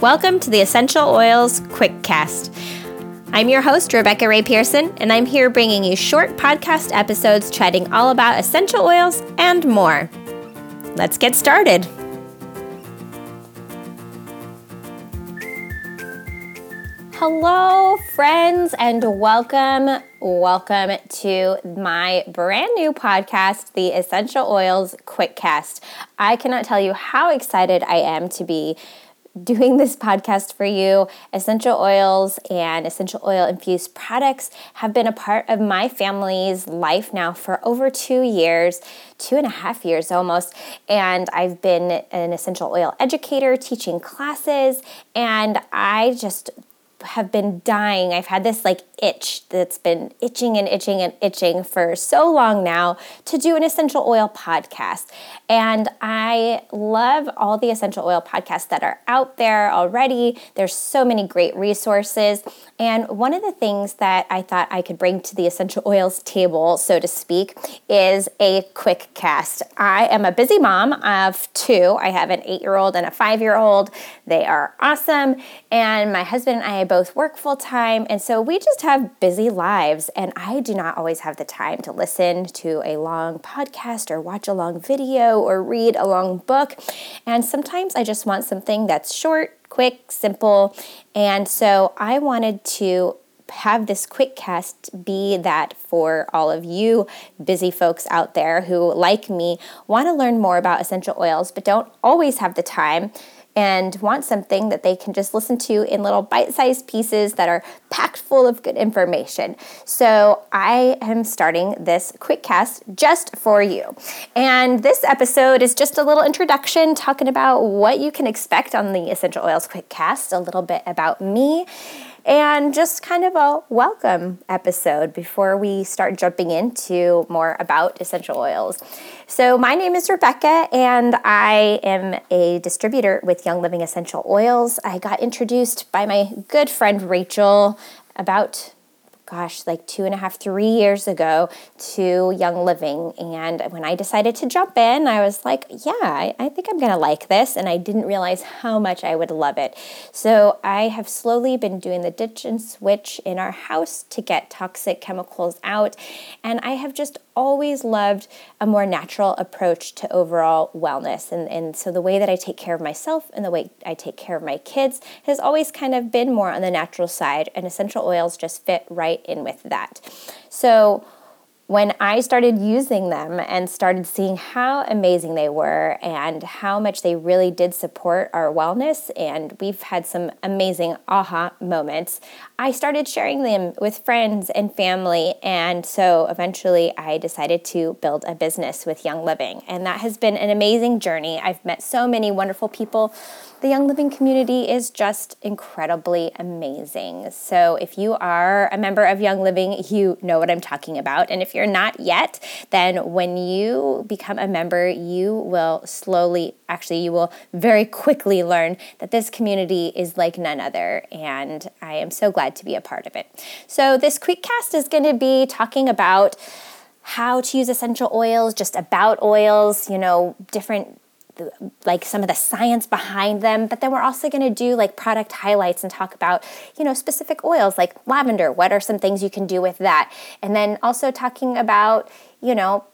Welcome to the Essential Oils Quickcast. I'm your host, Rebekah Rae Pearson, and I'm here bringing you short podcast episodes chatting all about essential oils and more. Let's get started. Hello, friends, and welcome. Welcome to my brand new podcast, the Essential Oils Quickcast. I cannot tell you how excited I am to be doing this podcast for you. Essential oils and essential oil infused products have been a part of my family's life now for over two years, two and a half years almost. And I've been an essential oil educator teaching classes, and I just have been dying. I've had this like itch that's been itching and itching and itching for so long now to do an essential oil podcast. And I love all the essential oil podcasts that are out there already. There's so many great resources. And one of the things that I thought I could bring to the essential oils table, so to speak, is a quick cast. I am a busy mom of two. I have an eight year old and a five year old. They are awesome. And my husband and I both work full time. And so we just have busy lives. And I do not always have the time to listen to a long podcast or watch a long video or read a long book. And sometimes I just want something that's short, quick, simple. And so I wanted to have this quick cast be that for all of you busy folks out there who, like me, want to learn more about essential oils but don't always have the time and want something that they can just listen to in little bite sized pieces that are packed full of good information. So I am starting this quick cast just for you. And this episode is just a little introduction talking about what you can expect on the Essential Oils Quick Cast, a little bit about me and just kind of a welcome episode before we start jumping into more about essential oils. So, my name is Rebekah, and I am a distributor with Young Living Essential Oils. I got introduced by my good friend Rachel about gosh, like two and a half, three years ago to Young Living. And when I decided to jump in, I was like, yeah, I, I think I'm going to like this. And I didn't realize how much I would love it. So I have slowly been doing the ditch and switch in our house to get toxic chemicals out. And I have just always loved a more natural approach to overall wellness. And, and so the way that I take care of myself and the way I take care of my kids has always kind of been more on the natural side, and essential oils just fit right in with that. So when I started using them and started seeing how amazing they were and how much they really did support our wellness, and we've had some amazing aha moments, I started sharing them with friends and family. And so eventually I decided to build a business with Young Living. And that has been an amazing journey. I've met so many wonderful people the Young Living community is just incredibly amazing. So, if you are a member of Young Living, you know what I'm talking about. And if you're not yet, then when you become a member, you will slowly, actually, you will very quickly learn that this community is like none other. And I am so glad to be a part of it. So, this quick cast is going to be talking about how to use essential oils, just about oils, you know, different like some of the science behind them but then we're also going to do like product highlights and talk about you know specific oils like lavender what are some things you can do with that and then also talking about you know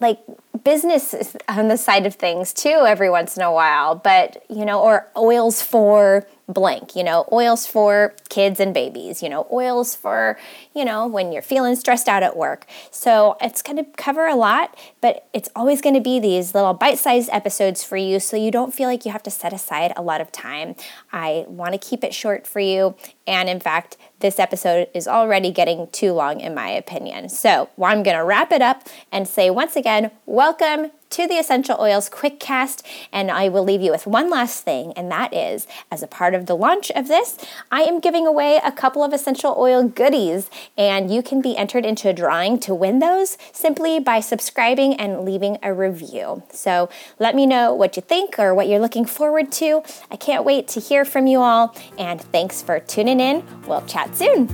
like business on the side of things too every once in a while but you know or oils for blank, you know, oils for kids and babies, you know, oils for, you know, when you're feeling stressed out at work. So it's going to cover a lot, but it's always going to be these little bite sized episodes for you so you don't feel like you have to set aside a lot of time. I want to keep it short for you. And in fact, this episode is already getting too long, in my opinion. So well, I'm going to wrap it up and say once again, welcome to the Essential Oils Quick Cast. And I will leave you with one last thing, and that is as a part of the launch of this, I am giving away a couple of essential oil goodies, and you can be entered into a drawing to win those simply by subscribing and leaving a review. So let me know what you think or what you're looking forward to. I can't wait to hear from you all, and thanks for tuning in. We'll chat soon.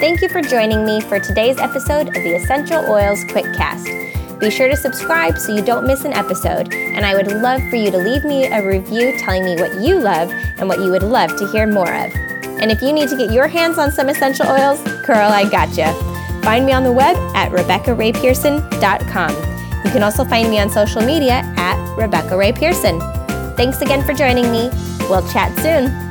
Thank you for joining me for today's episode of the Essential Oils Quick Cast. Be sure to subscribe so you don't miss an episode, and I would love for you to leave me a review telling me what you love and what you would love to hear more of. And if you need to get your hands on some essential oils, girl, I gotcha. Find me on the web at RebekahRaePearson.com. You can also find me on social media at Rebekah Rae Pearson. Thanks again for joining me. We'll chat soon.